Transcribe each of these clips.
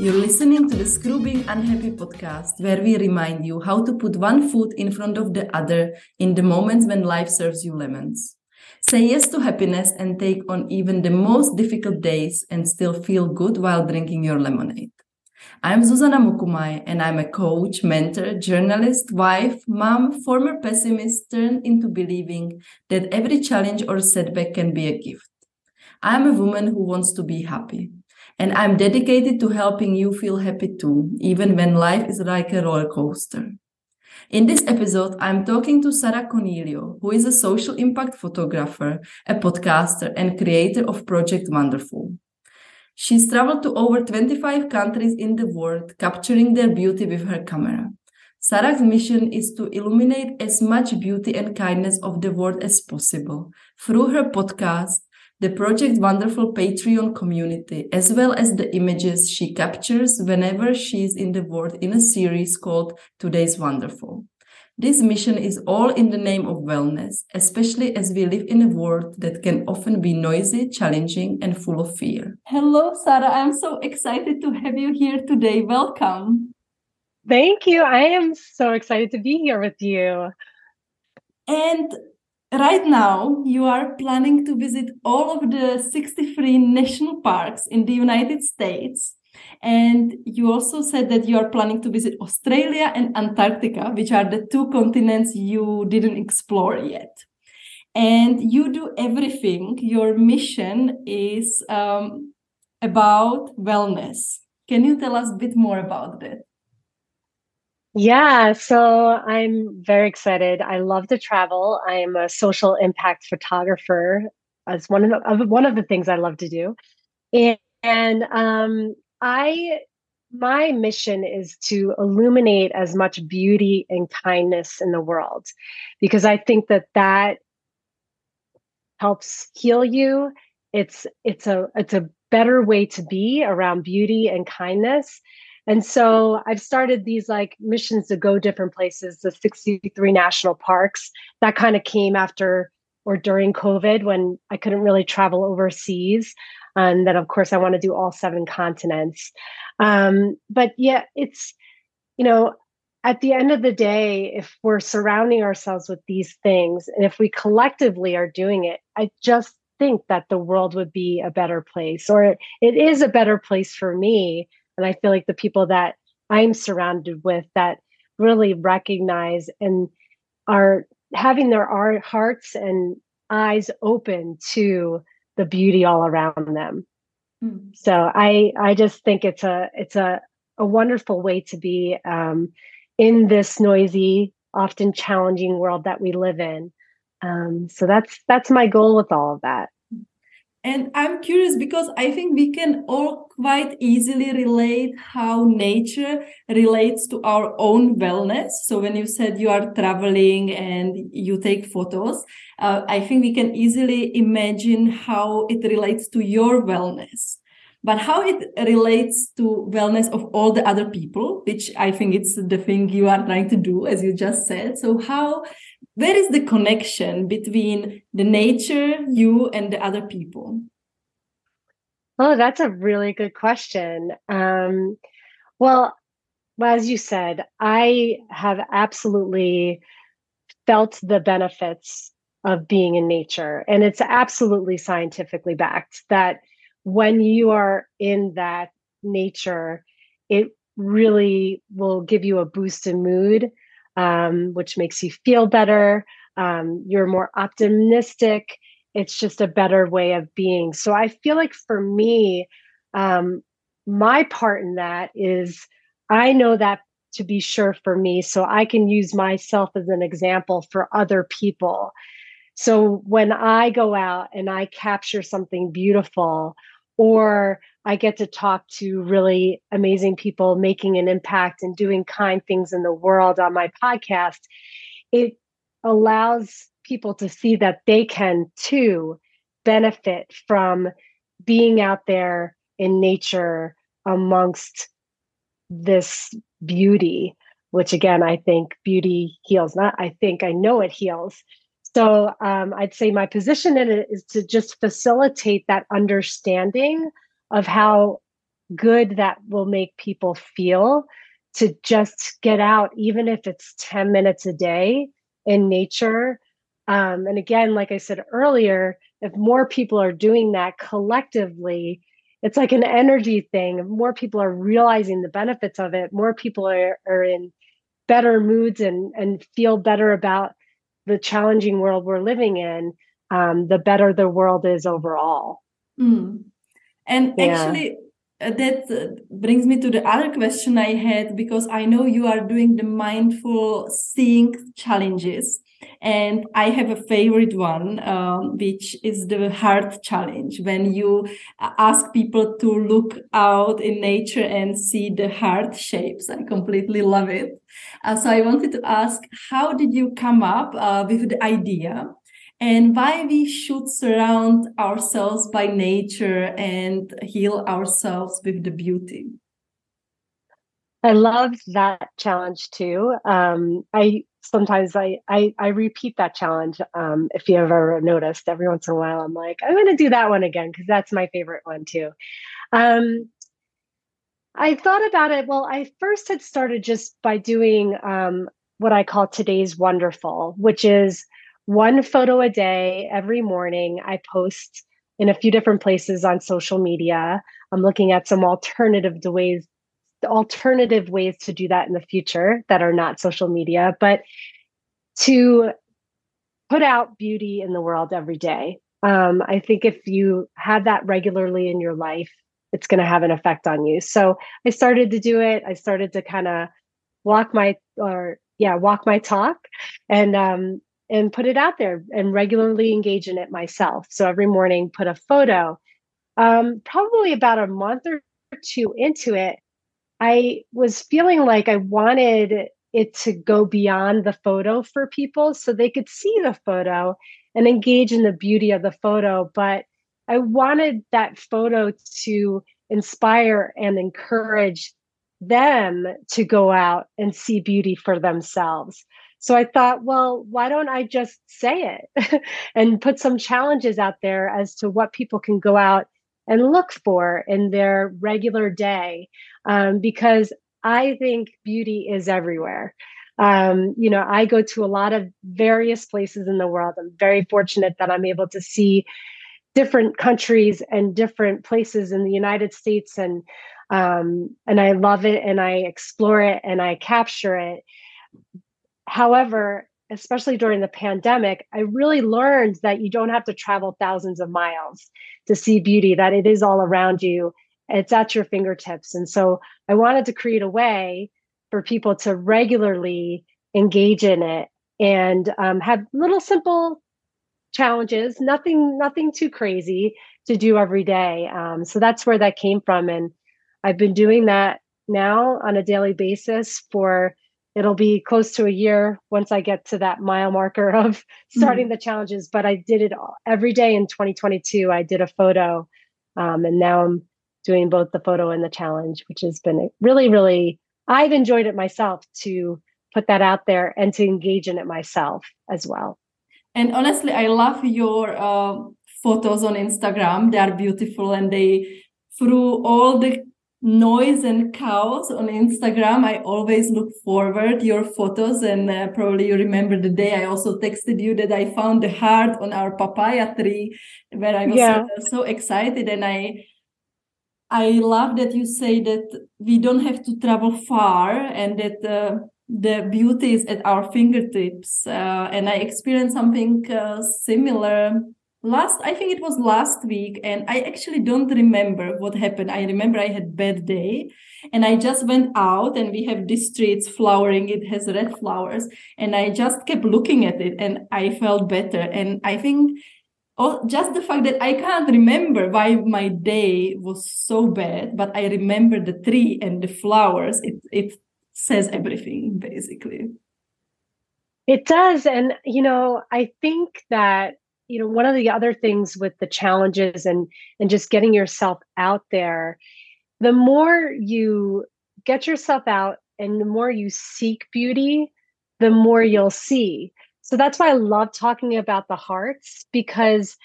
You're listening to the Screw Being Unhappy podcast, where we remind you how to put one foot in front of the other in the moments when life serves you lemons. Say yes to happiness and take on even the most difficult days and still feel good while drinking your lemonade. I'm Zuzana Mukumai and I'm a coach, mentor, journalist, wife, mom, former pessimist turned into believing that every challenge or setback can be a gift. I'm a woman who wants to be happy. And I'm dedicated to helping you feel happy too, even when life is like a roller coaster. In this episode, I'm talking to Sarah Coniglio, who is a social impact photographer, a podcaster, and creator of Project WonderFULL. She's traveled to over 25 countries in the world, capturing their beauty with her camera. Sarah's mission is to illuminate as much beauty and kindness of the world as possible through her podcast, the Project WonderFULL Patreon community, as well as the images she captures whenever she's in the world in a series called Today's Wonderful. This mission is all in the name of wellness, especially as we live in a world that can often be noisy, challenging, and full of fear. Hello, Sarah. I'm so excited to have you here today. Welcome. Thank you. I am so excited to be here with you. And right now you are planning to visit all of the 63 national parks in the United States. And you also said that you are planning to visit Australia and Antarctica, which are the two continents you didn't explore yet. And you do everything. Your mission is um, about wellness. Can you tell us a bit more about that? Yeah, so I'm very excited. I love to travel. I am a social impact photographer as one of the, one of the things I love to do. And, and um, I my mission is to illuminate as much beauty and kindness in the world because I think that that helps heal you. It's it's a it's a better way to be around beauty and kindness and so I've started these like missions to go different places, the 63 national parks. That kind of came after or during COVID when I couldn't really travel overseas. And then, of course, I want to do all seven continents. Um, but yeah, it's, you know, at the end of the day, if we're surrounding ourselves with these things and if we collectively are doing it, I just think that the world would be a better place or it is a better place for me and I feel like the people that I'm surrounded with that really recognize and are having their hearts and eyes open to the beauty all around them. Mm. So I I just think it's a it's a a wonderful way to be um, in this noisy, often challenging world that we live in. Um, so that's that's my goal with all of that. And I'm curious because I think we can all quite easily relate how nature relates to our own wellness. So when you said you are traveling and you take photos, uh, I think we can easily imagine how it relates to your wellness. But how it relates to wellness of all the other people, which I think it's the thing you are trying to do, as you just said. So how where is the connection between the nature, you, and the other people? Oh, that's a really good question. Um, well, as you said, I have absolutely felt the benefits of being in nature. And it's absolutely scientifically backed that when you are in that nature, it really will give you a boost in mood um, which makes you feel better. Um, you're more optimistic. It's just a better way of being. So I feel like for me, um, my part in that is I know that to be sure for me. So I can use myself as an example for other people. So when I go out and I capture something beautiful, or I get to talk to really amazing people making an impact and doing kind things in the world on my podcast, it allows people to see that they can too benefit from being out there in nature amongst this beauty, which again, I think beauty heals. Not, I think, I know it heals. So um, I'd say my position in it is to just facilitate that understanding of how good that will make people feel to just get out, even if it's 10 minutes a day in nature. Um, and again, like I said earlier, if more people are doing that collectively, it's like an energy thing. If more people are realizing the benefits of it, more people are, are in better moods and, and feel better about the challenging world we're living in, um, the better the world is overall. Mm. And yeah. actually, uh, that uh, brings me to the other question I had because I know you are doing the mindful seeing challenges. And I have a favorite one, um, which is the heart challenge. When you ask people to look out in nature and see the heart shapes, I completely love it. Uh, so I wanted to ask, how did you come up uh, with the idea? And why we should surround ourselves by nature and heal ourselves with the beauty. I love that challenge too. Um, I sometimes I, I, I repeat that challenge. Um, if you ever noticed, every once in a while, I'm like, I'm going to do that one again because that's my favorite one too. Um, I thought about it. Well, I first had started just by doing um, what I call today's wonderful, which is one photo a day every morning. I post in a few different places on social media. I'm looking at some alternative ways alternative ways to do that in the future that are not social media, but to put out beauty in the world every day. Um, I think if you have that regularly in your life, it's going to have an effect on you. So I started to do it. I started to kind of walk my or yeah walk my talk and um, and put it out there and regularly engage in it myself. So every morning, put a photo. Um, probably about a month or two into it, I was feeling like I wanted it to go beyond the photo for people so they could see the photo and engage in the beauty of the photo. But I wanted that photo to inspire and encourage them to go out and see beauty for themselves. So I thought, well, why don't I just say it and put some challenges out there as to what people can go out and look for in their regular day? Um, because I think beauty is everywhere. Um, you know, I go to a lot of various places in the world. I'm very fortunate that I'm able to see different countries and different places in the United States and um, and I love it and I explore it and I capture it. However, especially during the pandemic, I really learned that you don't have to travel thousands of miles to see beauty, that it is all around you, it's at your fingertips. And so I wanted to create a way for people to regularly engage in it and um, have little simple challenges, nothing, nothing too crazy to do every day. Um, so that's where that came from. And I've been doing that now on a daily basis for it'll be close to a year once I get to that mile marker of starting mm-hmm. the challenges. But I did it all, every day in 2022. I did a photo, um, and now I'm doing both the photo and the challenge, which has been really, really. I've enjoyed it myself to put that out there and to engage in it myself as well. And honestly, I love your uh, photos on Instagram. They are beautiful, and they through all the noise and chaos on Instagram. I always look forward your photos and uh, probably you remember the day I also texted you that I found the heart on our papaya tree where I was yeah. so, so excited and I I love that you say that we don't have to travel far and that uh, the beauty is at our fingertips. Uh, and I experienced something uh, similar last i think it was last week and i actually don't remember what happened. I remember i had bad day and i just went out and we have this streets flowering. It has red flowers and i just kept looking at it and i felt better. And i think oh, just the fact that i can't remember why my day was so bad but i remember the tree and the flowers. It it says everything basically. It does and you know i think that you know one of the other things with the challenges and and just getting yourself out there the more you get yourself out and the more you seek beauty the more you'll see so that's why i love talking about the hearts because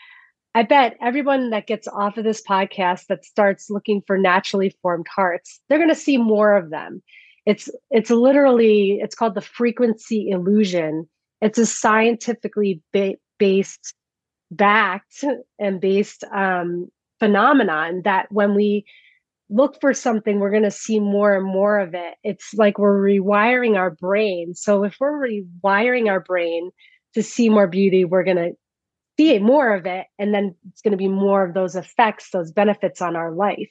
I bet everyone that gets off of this podcast that starts looking for naturally formed hearts, they're going to see more of them. It's it's literally it's called the frequency illusion. It's a scientifically ba- based, backed and based um, phenomenon that when we look for something, we're going to see more and more of it. It's like we're rewiring our brain. So if we're rewiring our brain to see more beauty, we're going to see more of it. And then it's going to be more of those effects, those benefits on our life.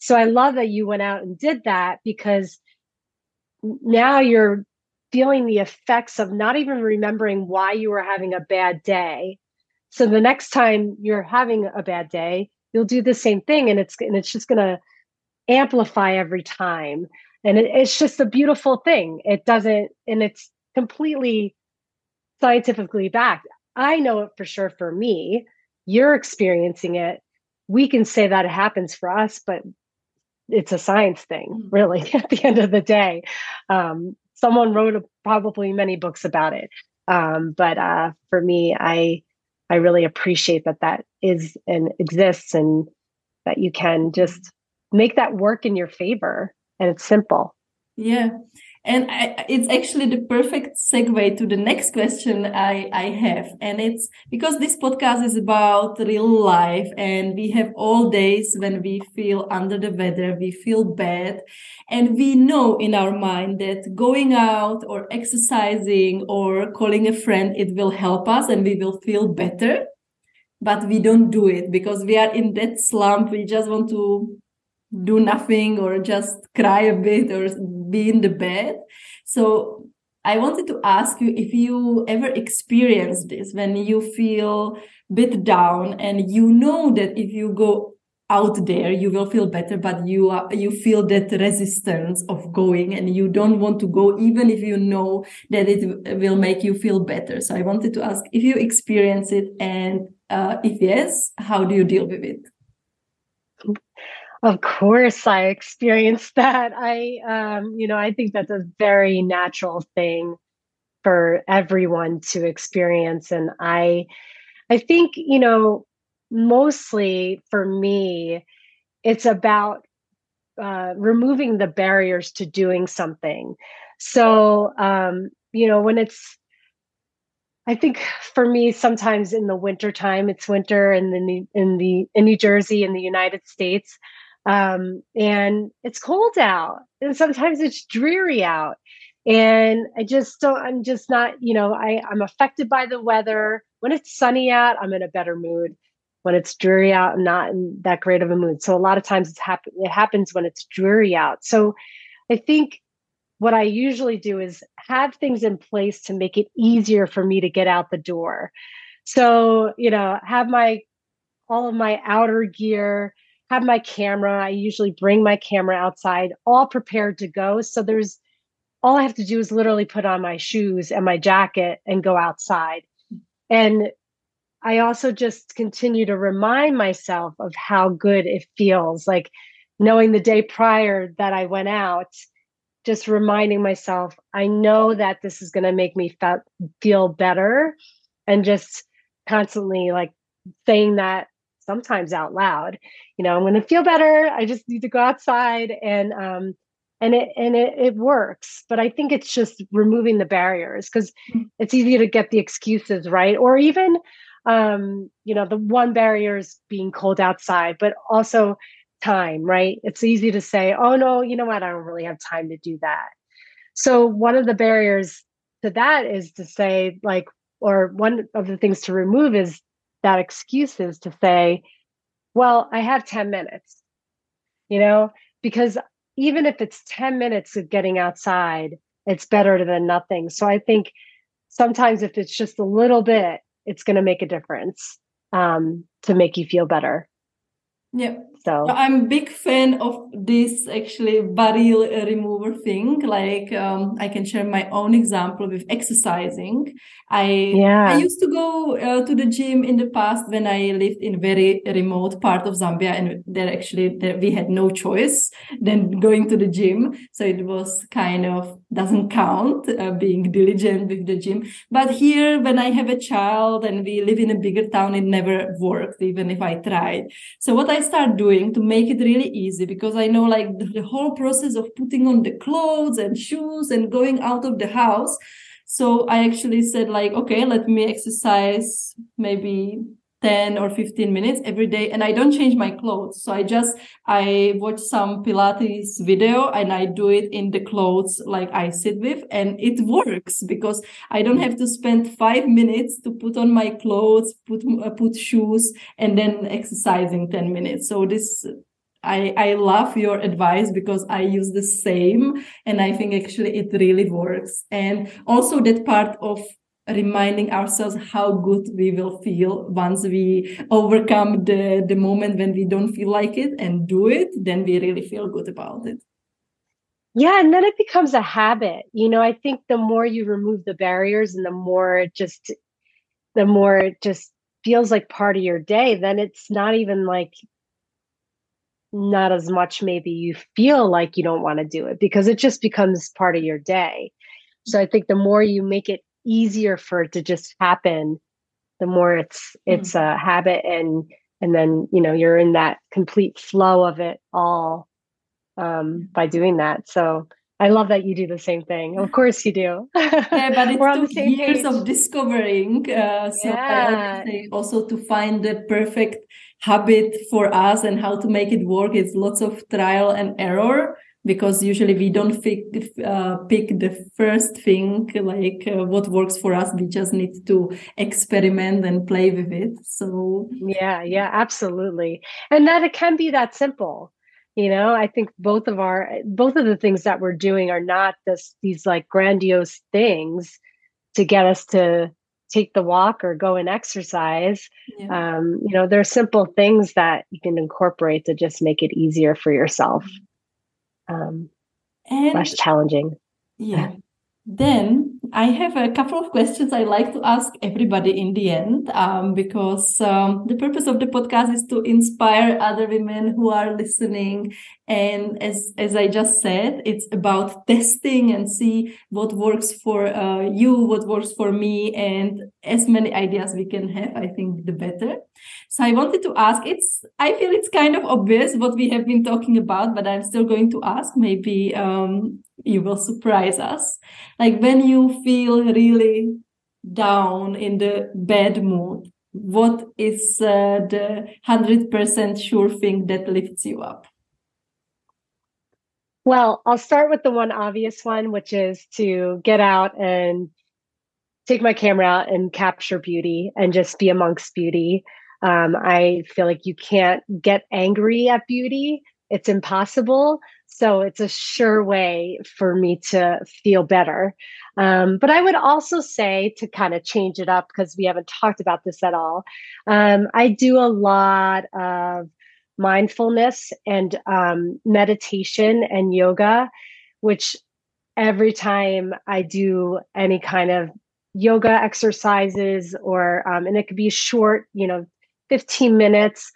So I love that you went out and did that because now you're feeling the effects of not even remembering why you were having a bad day. So the next time you're having a bad day, you'll do the same thing and it's and it's just going to amplify every time. And it, it's just a beautiful thing. It doesn't and it's completely scientifically backed. I know it for sure for me. You're experiencing it. We can say that it happens for us, but it's a science thing, mm. really, at the end of the day. Um, someone wrote a, probably many books about it. Um, but uh, for me, I I really appreciate that that is and exists and that you can just make that work in your favor and it's simple. Yeah. And I, it's actually the perfect segue to the next question I, I have. And it's because this podcast is about real life and we have all days when we feel under the weather, we feel bad. And we know in our mind that going out or exercising or calling a friend, it will help us and we will feel better. But we don't do it because we are in that slump. We just want to do nothing or just cry a bit or be in the bed. So I wanted to ask you if you ever experienced this when you feel bit down and you know that if you go out there you will feel better but you are you feel that resistance of going and you don't want to go even if you know that it will make you feel better so i wanted to ask if you experience it and uh, if yes how do you deal with it of course, I experienced that. I, um, you know, I think that's a very natural thing for everyone to experience, and I, I think you know, mostly for me, it's about uh, removing the barriers to doing something. So, um, you know, when it's I think for me, sometimes in the winter time, it's winter in the in the in New Jersey in the United States um, and it's cold out and sometimes it's dreary out and i just don't i'm just not you know i i'm affected by the weather. When it's sunny out i'm in a better mood. When it's dreary out i'm not in that great of a mood. So a lot of times it's happen it happens when it's dreary out. So i think what i usually do is have things in place to make it easier for me to get out the door. So you know have my all of my outer gear have my camera. I usually bring my camera outside, all prepared to go. So there's all I have to do is literally put on my shoes and my jacket and go outside. And I also just continue to remind myself of how good it feels. Like knowing the day prior that I went out, just reminding myself, I know that this is going to make me fe- feel better. And just constantly like saying that sometimes out loud you know i'm going to feel better i just need to go outside and um and it and it, it works but i think it's just removing the barriers because mm. it's easy to get the excuses right? Or even um you know the one barrier is being cold outside but also time right? It's easy to say oh no you know what? I don't really have time to do that. So one of the barriers to that is to say like or one of the things to remove is that excuse is to say, well, I have 10 minutes, you know, because even if it's 10 minutes of getting outside, it's better than nothing. So I think sometimes if it's just a little bit, it's going to make a difference um, to make you feel better. Yeah. So I'm a big fan of this actually body remover thing. Like um, I can share my own example with exercising. I yeah. I used to go uh, to the gym in the past when I lived in very remote part of Zambia, and there actually there, we had no choice than going to the gym. So it was kind of doesn't count uh, being diligent with the gym. But here, when I have a child and we live in a bigger town, it never worked, even if I tried. So what I start doing to make it really easy, because I know like the, the whole process of putting on the clothes and shoes and going out of the house. So I actually said like, okay, let me exercise maybe 10 or 15 minutes every day and i don't change my clothes so i just i watch some pilates video and i do it in the clothes like i sit with and it works because i don't have to spend 5 minutes to put on my clothes put uh, put shoes and then exercising 10 minutes so this I, I love your advice because I use the same and I think actually it really works. And also that part of reminding ourselves how good we will feel once we overcome the the moment when we don't feel like it and do it then we really feel good about it. Yeah and then it becomes a habit. You know i think the more you remove the barriers and the more it just the more it just feels like part of your day then it's not even like not as much maybe you feel like you don't want to do it because it just becomes part of your day. So i think the more you make it easier for it to just happen the more it's it's mm-hmm. a habit and and then you know you're in that complete flow of it all um by doing that so I love that you do the same thing. Of course you do. yeah, but it took years page. of discovering. Uh, so yeah. also to find the perfect habit for us and how to make it work. It's lots of trial and error because usually we don't pick, uh, pick the first thing like uh, what works for us. We just need to experiment and play with it. So yeah yeah absolutely. And that it can be that simple you know? I think both of our both of the things that we're doing are not this these like grandiose things to get us to take the walk or go and exercise. Yeah. um, you know there are simple things that you can incorporate to just make it easier for yourself um, and, less challenging. Yeah. Then I have a couple of questions I like to ask everybody in the end, um, because um, the purpose of the podcast is to inspire other women who are listening. And as as I just said, it's about testing and see what works for uh, you, what works for me, and as many ideas we can have, I think the better. So I wanted to ask. It's I feel it's kind of obvious what we have been talking about, but I'm still going to ask. Maybe um, you will surprise us. Like when you feel really down in the bad mood, what is uh, the 100% sure thing that lifts you up? Well, I'll start with the one obvious one, which is to get out and take my camera out and capture beauty and just be amongst beauty. Um, I feel like you can't get angry at beauty, it's impossible. So it's a sure way for me to feel better. Um, but I would also say to kind of change it up because we haven't talked about this at all. Um, I do a lot of mindfulness and um, meditation and yoga, which every time I do any kind of yoga exercises or, um, and it could be short, you know, 15 minutes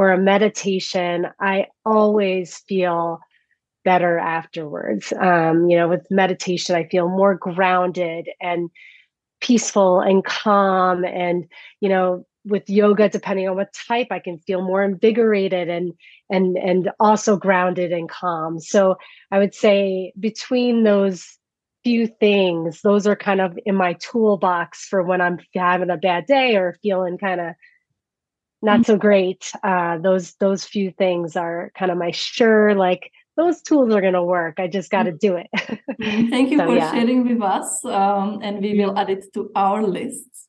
or a meditation, I always feel better afterwards. Um, you know, with meditation, I feel more grounded and peaceful and calm. And, you know, with yoga, depending on what type, I can feel more invigorated and and and also grounded and calm. So I would say between those few things, those are kind of in my toolbox for when I'm having a bad day or feeling kind of not so great. Uh, those those few things are kind of my sure like those tools are going to work. I just got to do it. Mm-hmm. Thank you so, for yeah. sharing with us. Um, and we will add it to our lists.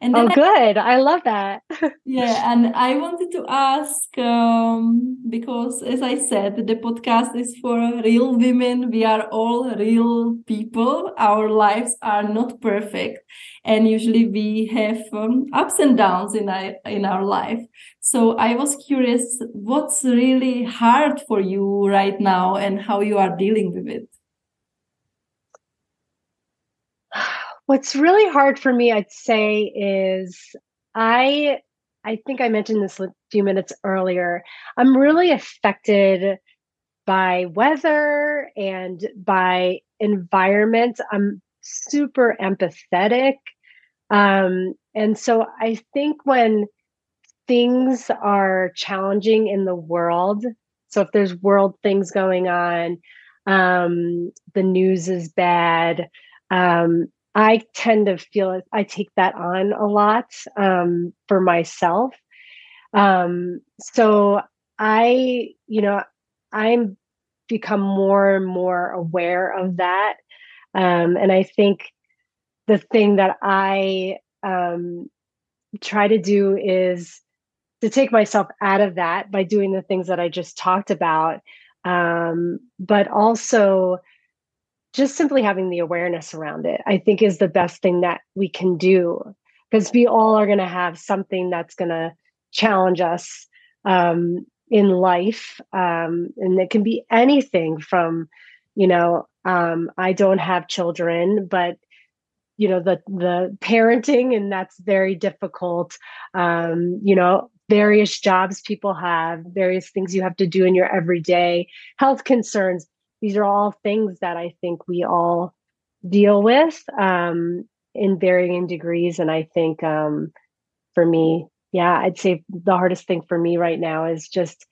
And oh, good. I, I love that. yeah, and I wanted to ask um, because, as I said, the podcast is for real women. We are all real people. Our lives are not perfect, and usually we have um, ups and downs in our in our life. So I was curious, what's really hard for you right now, and how you are dealing with it. What's really hard for me, I'd say, is I I think I mentioned this a few minutes earlier. I'm really affected by weather and by environment. I'm super empathetic. Um, and so I think when things are challenging in the world, so if there's world things going on, um, the news is bad, um, I tend to feel I take that on a lot um, for myself. Um, so I, you know, I'm become more and more aware of that. Um, and I think the thing that I um, try to do is to take myself out of that by doing the things that I just talked about, um, but also just simply having the awareness around it, I think is the best thing that we can do because we all are going to have something that's going to challenge us um, in life. Um, and it can be anything from, you know, um, I don't have children, but you know the the parenting and that's very difficult um you know various jobs people have various things you have to do in your everyday health concerns these are all things that I think we all deal with um, in varying degrees. And I think um, for me, yeah, I'd say the hardest thing for me right now is just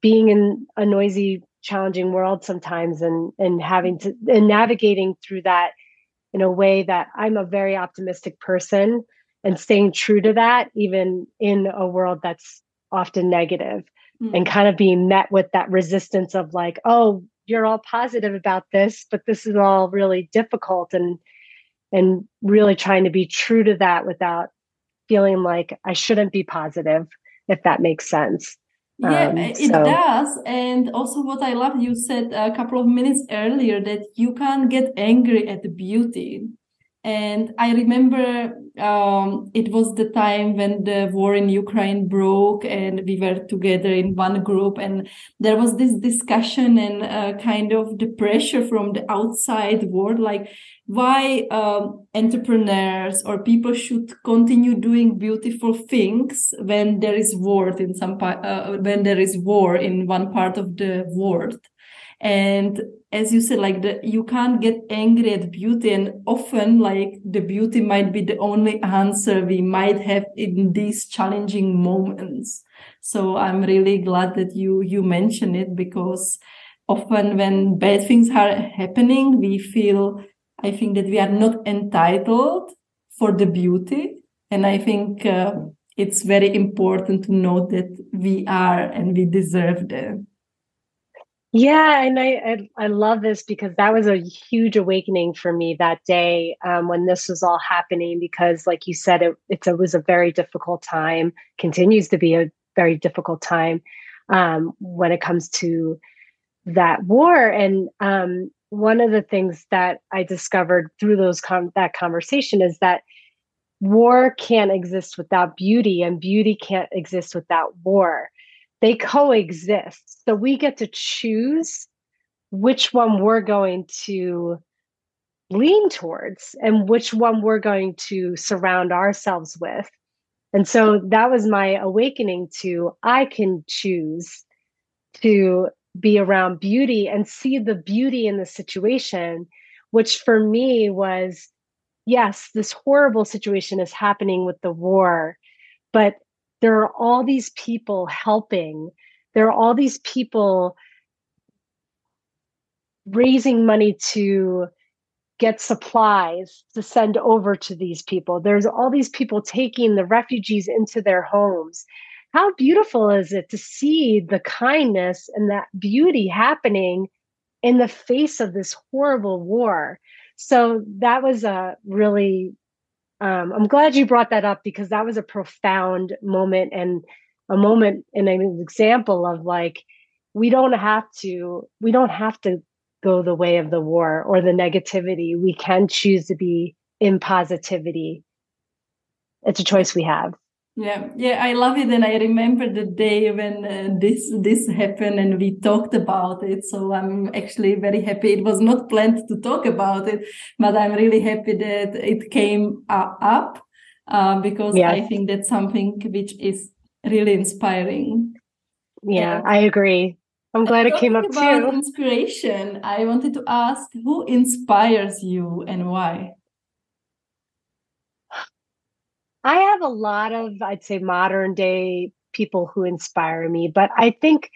being in a noisy, challenging world sometimes and and having to and navigating through that in a way that I'm a very optimistic person and staying true to that even in a world that's often negative mm-hmm. and kind of being met with that resistance of like oh you're all positive about this, but this is all really difficult and and really trying to be true to that without feeling like I shouldn't be positive, if that makes sense. Yeah, um, it so. does. And also, what I love, you said a couple of minutes earlier that you can't get angry at the beauty. And I remember um, it was the time when the war in Ukraine broke, and we were together in one group, and there was this discussion and uh, kind of the pressure from the outside world, like why um, entrepreneurs or people should continue doing beautiful things when there is war in some part, uh, when there is war in one part of the world and as you said like the you can't get angry at beauty and often like the beauty might be the only answer we might have in these challenging moments. So i'm really glad that you you mention it because often when bad things are happening we feel i think that we are not entitled for the beauty. And i think uh, it's very important to know that we are and we deserve that yeah, and I, I, I love this because that was a huge awakening for me that day um, when this was all happening. Because, like you said, it, it was a very difficult time, continues to be a very difficult time um, when it comes to that war. And um, one of the things that I discovered through those com- that conversation is that war can't exist without beauty, and beauty can't exist without war they coexist. So we get to choose which one we're going to lean towards and which one we're going to surround ourselves with. And so that was my awakening to I can choose to be around beauty and see the beauty in the situation, which for me was yes, this horrible situation is happening with the war, but there are all these people helping. There are all these people raising money to get supplies to send over to these people. There's all these people taking the refugees into their homes. How beautiful is it to see the kindness and that beauty happening in the face of this horrible war? So that was a really um, I'm glad you brought that up because that was a profound moment and a moment and an example of like we don't have to we don't have to go the way of the war or the negativity. We can choose to be in positivity. It's a choice we have. Yeah, yeah, I love it, and I remember the day when uh, this this happened, and we talked about it. So I'm actually very happy. It was not planned to talk about it, but I'm really happy that it came uh, up uh, because yeah. I think that's something which is really inspiring. Yeah, I agree. I'm glad it came up about too. Inspiration. I wanted to ask who inspires you and why. I have a lot of, I'd say, modern day people who inspire me. But I think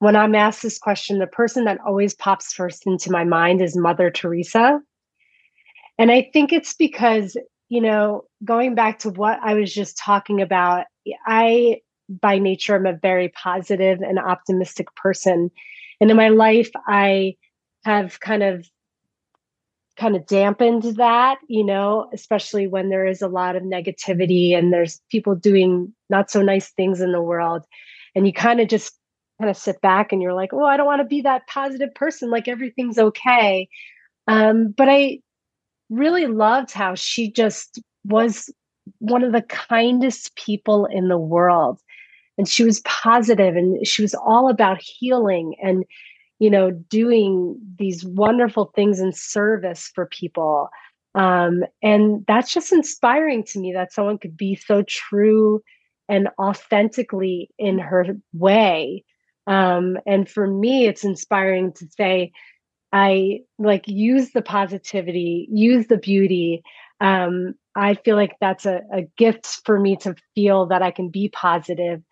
when I'm asked this question, the person that always pops first into my mind is Mother Teresa. And I think it's because, you know, going back to what I was just talking about, I, by nature, am a very positive and optimistic person. And in my life, I have kind of kind of dampened that, you know, especially when there is a lot of negativity and there's people doing not so nice things in the world. And you kind of just kind of sit back and you're like, oh, I don't want to be that positive person, like everything's okay. Um, but I really loved how she just was one of the kindest people in the world. And she was positive and she was all about healing and you know, doing these wonderful things in service for people. Um, and that's just inspiring to me that someone could be so true and authentically in her way. Um, and for me, it's inspiring to say, I like use the positivity, use the beauty. Um, I feel like that's a, a gift for me to feel that I can be positive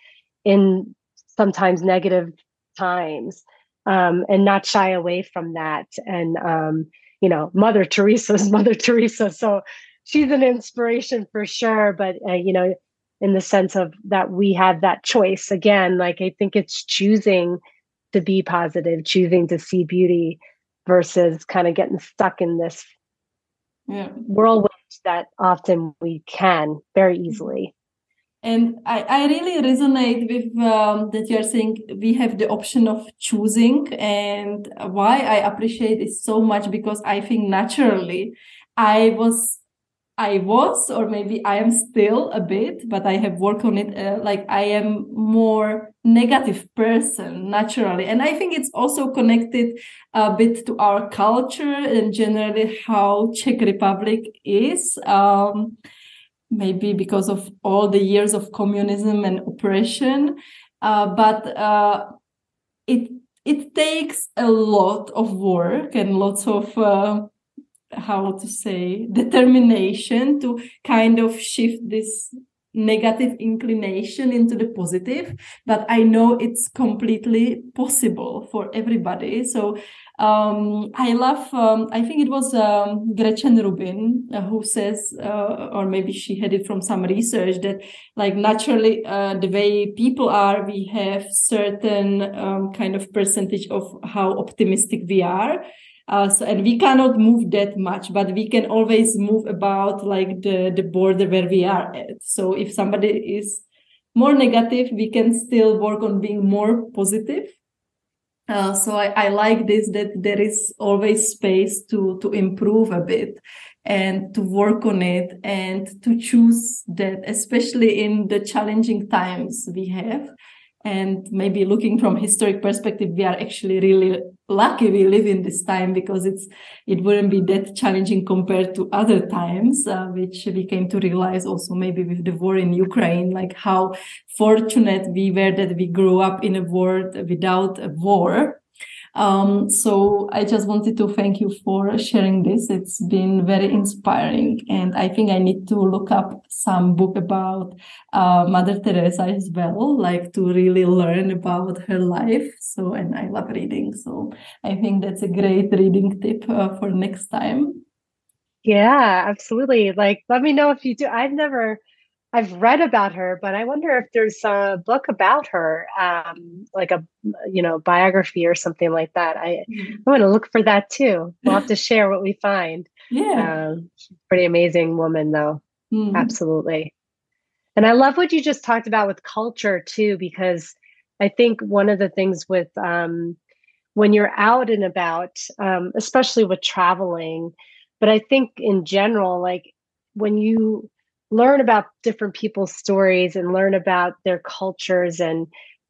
in sometimes negative times um, and not shy away from that. And um, you know, Mother Teresa's Mother Teresa, so she's an inspiration for sure. But uh, you know, in the sense of that we have that choice again. Like I think it's choosing to be positive, choosing to see beauty, versus kind of getting stuck in this yeah. whirlwind that often we can very easily. And I, I really resonate with um, that you're saying we have the option of choosing and why I appreciate it so much because I think naturally I was I was, or maybe I am still a bit, but I have worked on it. Uh, like I am more negative person naturally. And I think it's also connected a bit to our culture and generally how Czech Republic is. Um, maybe because of all the years of communism and oppression. Uh, but uh, it it takes a lot of work and lots of uh, how to say determination to kind of shift this negative inclination into the positive but i know it's completely possible for everybody so um, I love, um, I think it was um, Gretchen Rubin uh, who says, uh, or maybe she had it from some research that like naturally uh, the way people are, we have certain um, kind of percentage of how optimistic we are. Uh, so, and we cannot move that much, but we can always move about like the, the border where we are at. So if somebody is more negative, we can still work on being more positive uh, so I, I like this that there is always space to to improve a bit and to work on it and to choose that especially in the challenging times we have. And maybe looking from historic perspective we are actually really lucky we live in this time because it's it wouldn't be that challenging compared to other times uh, which we came to realize also maybe with the war in ukraine like how fortunate we were that we grew up in a world without a war um, so I just wanted to thank you for sharing this. It's been very inspiring, and I think I need to look up some book about uh, Mother Teresa as well, like to really learn about her life. So, and I love reading, so I think that's a great reading tip uh, for next time. Yeah, absolutely. Like, let me know if you do. I've never I've read about her, but I wonder if there's a book about her, um, like a you know biography or something like that. I mm-hmm. I want to look for that too. We'll have to share what we find. Yeah, um, pretty amazing woman though. Mm. Absolutely. And I love what you just talked about with culture too, because I think one of the things with um, when you're out and about, um, especially with traveling, but I think in general, like when you learn about different people's stories and learn about their cultures and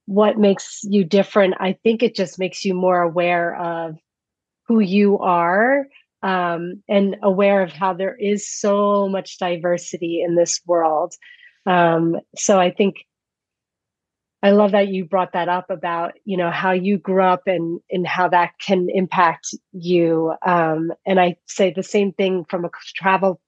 what makes you different, I think it just makes you more aware of who you are um, and aware of how there is so much diversity in this world. Um, so I think I love that you brought that up about you know how you grew up and and how that can impact you. Um, and I say the same thing from a travel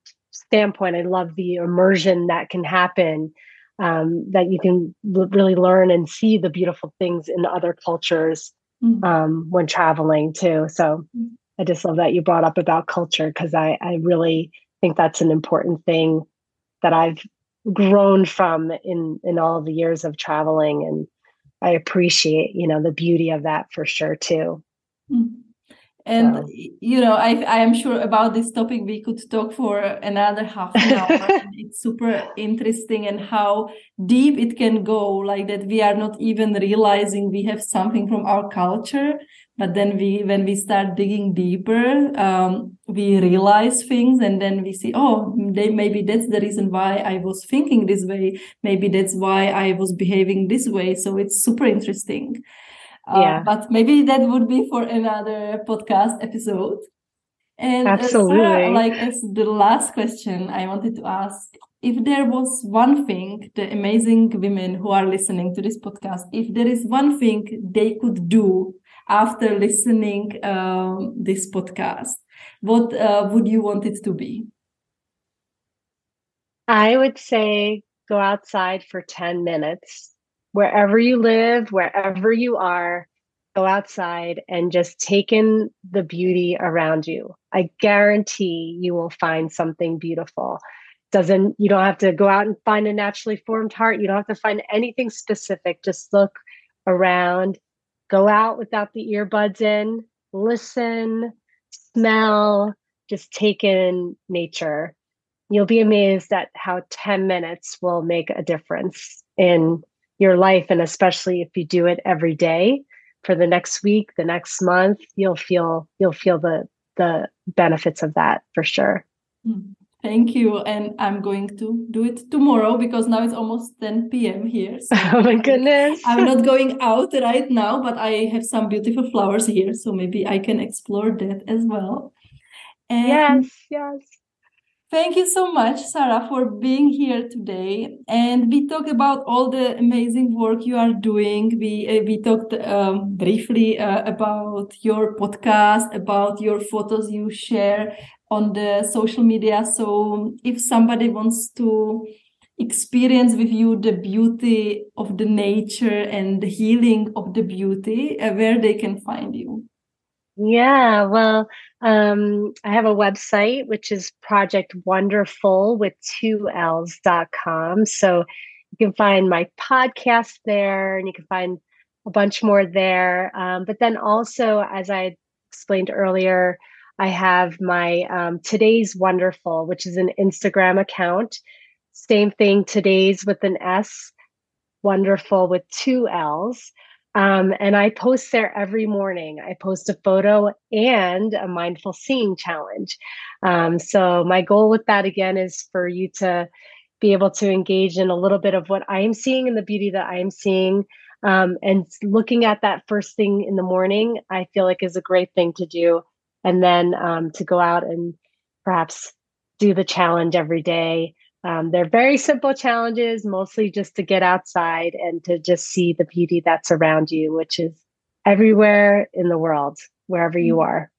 standpoint. I love the immersion that can happen. Um, that you can l- really learn and see the beautiful things in other cultures mm. um, when traveling too. So mm. I just love that you brought up about culture because I, I really think that's an important thing that I've grown from in in all the years of traveling and i appreciate you know the beauty of that for sure too mm. And you know i i am sure about this topic we could talk for another half an hour it's super interesting and how deep it can go like that we are not even realizing we have something from our culture but then we when we start digging deeper um, we realize things and then we see oh they, maybe that's the reason why i was thinking this way. Maybe that's why i was behaving this way. So it's super interesting uh, yeah. but maybe that would be for another podcast episode and absolutely Sarah, like as the last question i wanted to ask if there was one thing the amazing women who are listening to this podcast if there is one thing they could do after listening um, this podcast? What uh, would you want it to be? I would say go outside for 10 minutes. Wherever you live, wherever you are, go outside and just take in the beauty around you. I guarantee you will find something beautiful. Doesn't you don't have to go out and find a naturally formed heart. You don't have to find anything specific. Just look around go out without the earbuds in, listen, smell, just take in nature. You'll be amazed at how 10 minutes will make a difference in your life. And especially if you do it every day for the next week, the next month, you'll feel you'll feel the the benefits of that for sure. Mm. Thank you. And I'm going to do it tomorrow because now it's almost 10 p.m. here. So oh my goodness. I'm not going out right now, but I have some beautiful flowers here. So maybe I can explore that as well. And yes, yes. Thank you so much, Sarah, for being here today. And we talked about all the amazing work you are doing. We uh, we talked um, briefly uh, about your podcast, about your photos you share, on the social media. So if somebody wants to experience with you the beauty of the nature and the healing of the beauty, uh, where they can find you. Yeah, well, um, I have a website which is Project WonderFULL with two L's dot com. So you can find my podcast there and you can find a bunch more there. Um, but then also, as I explained earlier, I have my um, Today's WonderFULL, which is an Instagram account. Same thing, Today's with an S, WonderFULL with two L's. Um, and I post there every morning. I post a photo and a mindFULL seeing challenge. Um, so, my goal with that again is for you to be able to engage in a little bit of what I am seeing and the beauty that I am seeing. Um, and looking at that first thing in the morning, I feel like is a great thing to do and then um, to go out and perhaps do the challenge every day. Um, they're very simple challenges, mostly just to get outside and to just see the beauty that's around you, which is everywhere in the world, wherever you mm-hmm. are.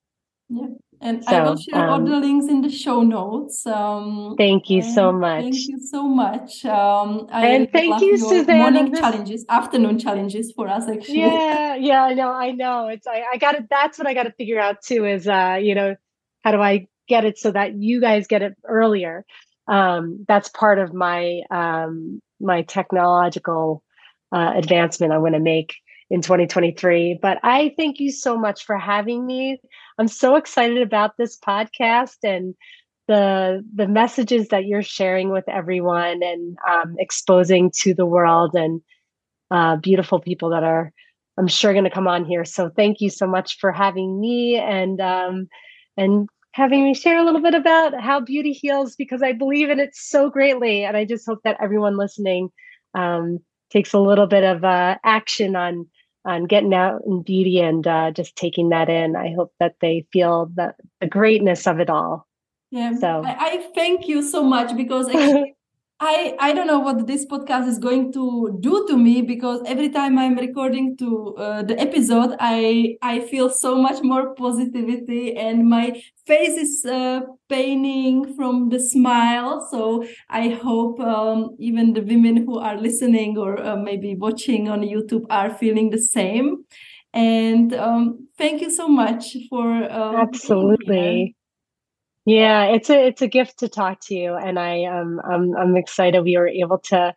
Yeah. And so, I will share um, all the links in the show notes. Um, thank you so much. Thank you so much. Um, I and thank you, Suzanne. Morning challenges, afternoon challenges for us, actually. Yeah, yeah, I know, I know. It's I, I got it. That's what I got to figure out too. Is uh, you know, how do I get it so that you guys get it earlier? Um, that's part of my um my technological uh, advancement I want to make in 2023. But I thank you so much for having me. I'm so excited about this podcast and the the messages that you're sharing with everyone and um, exposing to the world and uh, beautiful people that are i'm sure going to come on here so thank you so much for having me and um, and having me share a little bit about how beauty heals because i believe in it so greatly and i just hope that everyone listening um, takes a little bit of uh, action on on getting out in beauty and uh, just taking that in. I hope that they feel the, the greatness of it all. Yeah. So I, I thank you so much because actually I I don't know what this podcast is going to do to me because every time I'm recording to uh, the episode, I I feel so much more positivity and my face is uh, painting from the smile. So I hope um, even the women who are listening or uh, maybe watching on YouTube are feeling the same. And um, thank you so much for um, absolutely yeah, it's a it's a gift to talk to you, and I um I'm I'm excited we were able to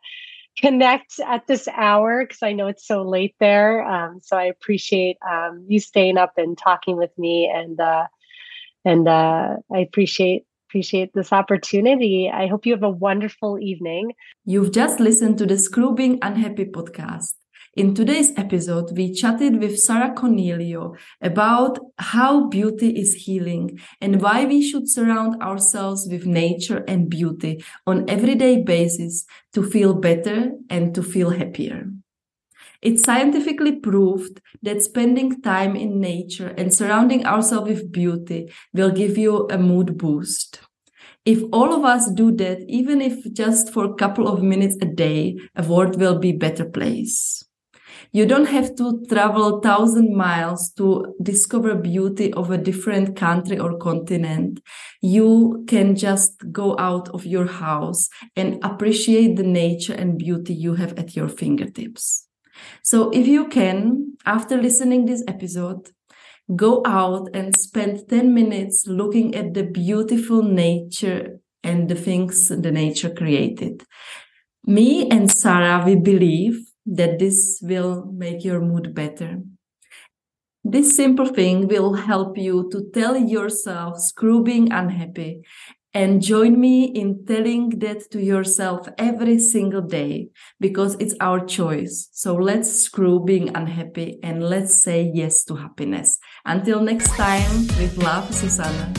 connect at this hour because I know it's so late there. Um, so I appreciate um, you staying up and talking with me, and uh, and uh, I appreciate appreciate this opportunity. I hope you have a wonderful evening. You've just listened to the Screw Being Unhappy podcast. In today's episode, we chatted with Sarah Coniglio about how beauty is healing and why we should surround ourselves with nature and beauty on everyday basis to feel better and to feel happier. It's scientifically proved that spending time in nature and surrounding ourselves with beauty will give you a mood boost. If all of us do that, even if just for a couple of minutes a day, a world will be better place. You don't have to travel thousand miles to discover beauty of a different country or continent. You can just go out of your house and appreciate the nature and beauty you have at your fingertips. So if you can, after listening this episode, go out and spend 10 minutes looking at the beautiful nature and the things the nature created. Me and Sarah, we believe that this will make your mood better. This simple thing will help you to tell yourself, screw being unhappy, and join me in telling that to yourself every single day because it's our choice. So let's screw being unhappy and let's say yes to happiness. Until next time, with love, Susanna.